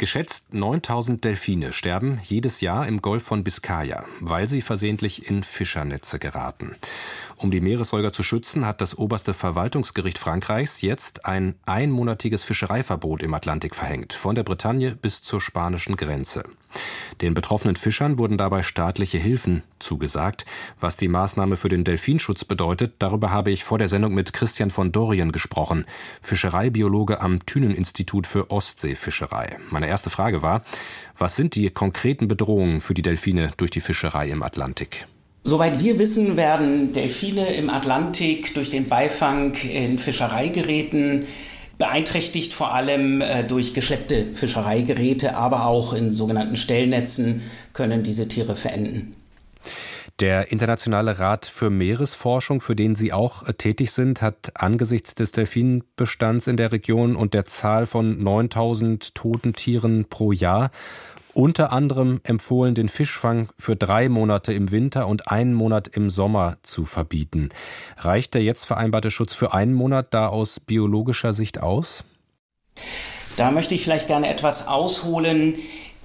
Geschätzt 9000 Delfine sterben jedes Jahr im Golf von Biskaya, weil sie versehentlich in Fischernetze geraten. Um die Meeressäuger zu schützen, hat das oberste Verwaltungsgericht Frankreichs jetzt ein einmonatiges Fischereiverbot im Atlantik verhängt, von der Bretagne bis zur spanischen Grenze. Den betroffenen Fischern wurden dabei staatliche Hilfen zugesagt. Was die Maßnahme für den Delfinschutz bedeutet, darüber habe ich vor der Sendung mit Christian von Dorien gesprochen, Fischereibiologe am Thünen-Institut für Ostseefischerei. Meine erste Frage war, was sind die konkreten Bedrohungen für die Delfine durch die Fischerei im Atlantik? Soweit wir wissen, werden Delfine im Atlantik durch den Beifang in Fischereigeräten beeinträchtigt, vor allem äh, durch geschleppte Fischereigeräte, aber auch in sogenannten Stellnetzen können diese Tiere verenden. Der Internationale Rat für Meeresforschung, für den Sie auch äh, tätig sind, hat angesichts des Delfinbestands in der Region und der Zahl von 9000 toten Tieren pro Jahr unter anderem empfohlen, den Fischfang für drei Monate im Winter und einen Monat im Sommer zu verbieten. Reicht der jetzt vereinbarte Schutz für einen Monat da aus biologischer Sicht aus? Da möchte ich vielleicht gerne etwas ausholen.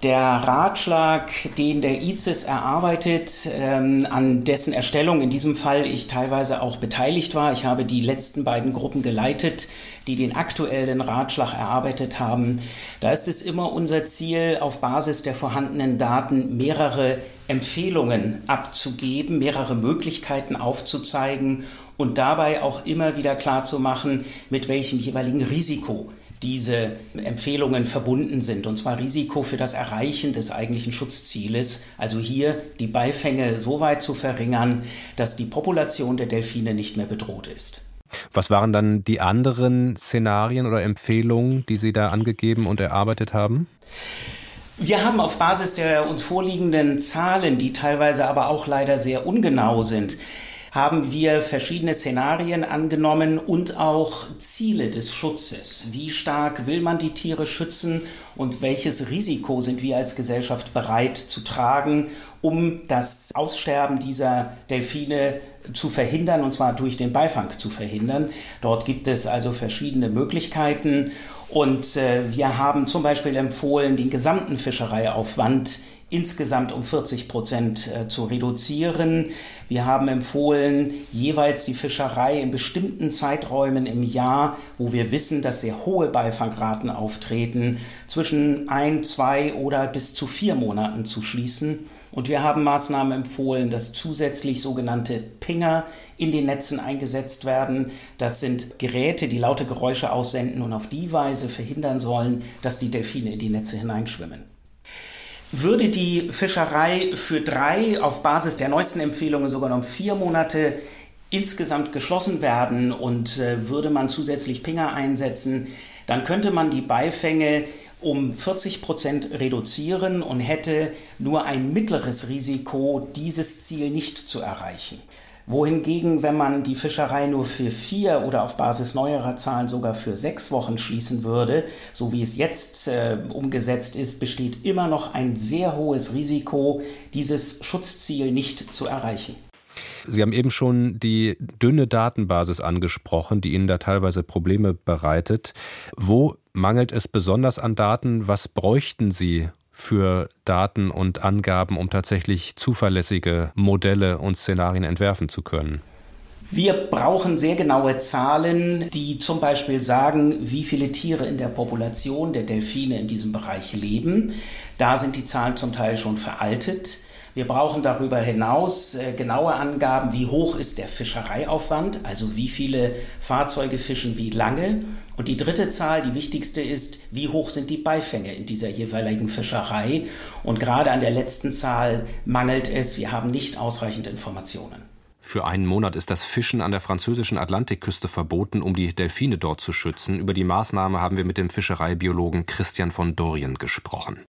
Der Ratschlag, den der ICES erarbeitet, ähm, an dessen Erstellung in diesem Fall ich teilweise auch beteiligt war. Ich habe die letzten beiden Gruppen geleitet, die den aktuellen Ratschlag erarbeitet haben. Da ist es immer unser Ziel, auf Basis der vorhandenen Daten mehrere Empfehlungen abzugeben, mehrere Möglichkeiten aufzuzeigen und dabei auch immer wieder klarzumachen, mit welchem jeweiligen Risiko diese Empfehlungen verbunden sind, und zwar Risiko für das Erreichen des eigentlichen Schutzzieles, also hier die Beifänge so weit zu verringern, dass die Population der Delfine nicht mehr bedroht ist. Was waren dann die anderen Szenarien oder Empfehlungen, die Sie da angegeben und erarbeitet haben? Wir haben auf Basis der uns vorliegenden Zahlen, die teilweise aber auch leider sehr ungenau sind, haben wir verschiedene Szenarien angenommen und auch Ziele des Schutzes. Wie stark will man die Tiere schützen und welches Risiko sind wir als Gesellschaft bereit zu tragen, um das Aussterben dieser Delfine zu verhindern, und zwar durch den Beifang zu verhindern. Dort gibt es also verschiedene Möglichkeiten. Und äh, wir haben zum Beispiel empfohlen, den gesamten Fischereiaufwand insgesamt um 40 Prozent äh, zu reduzieren. Wir haben empfohlen, jeweils die Fischerei in bestimmten Zeiträumen im Jahr, wo wir wissen, dass sehr hohe Beifangraten auftreten, zwischen ein, zwei oder bis zu vier Monaten zu schließen. Und wir haben Maßnahmen empfohlen, dass zusätzlich sogenannte Pinger in den Netzen eingesetzt werden. Das sind Geräte, die laute Geräusche aussenden und auf die Weise verhindern sollen, dass die Delfine in die Netze hineinschwimmen. Würde die Fischerei für drei, auf Basis der neuesten Empfehlungen sogar noch vier Monate insgesamt geschlossen werden und äh, würde man zusätzlich Pinger einsetzen, dann könnte man die Beifänge um 40 Prozent reduzieren und hätte nur ein mittleres Risiko, dieses Ziel nicht zu erreichen wohingegen, wenn man die Fischerei nur für vier oder auf Basis neuerer Zahlen sogar für sechs Wochen schließen würde, so wie es jetzt äh, umgesetzt ist, besteht immer noch ein sehr hohes Risiko, dieses Schutzziel nicht zu erreichen. Sie haben eben schon die dünne Datenbasis angesprochen, die Ihnen da teilweise Probleme bereitet. Wo mangelt es besonders an Daten? Was bräuchten Sie, für Daten und Angaben, um tatsächlich zuverlässige Modelle und Szenarien entwerfen zu können? Wir brauchen sehr genaue Zahlen, die zum Beispiel sagen, wie viele Tiere in der Population der Delfine in diesem Bereich leben. Da sind die Zahlen zum Teil schon veraltet. Wir brauchen darüber hinaus äh, genaue Angaben, wie hoch ist der Fischereiaufwand, also wie viele Fahrzeuge fischen wie lange. Und die dritte Zahl, die wichtigste ist, wie hoch sind die Beifänge in dieser jeweiligen Fischerei. Und gerade an der letzten Zahl mangelt es. Wir haben nicht ausreichend Informationen. Für einen Monat ist das Fischen an der französischen Atlantikküste verboten, um die Delfine dort zu schützen. Über die Maßnahme haben wir mit dem Fischereibiologen Christian von Dorien gesprochen.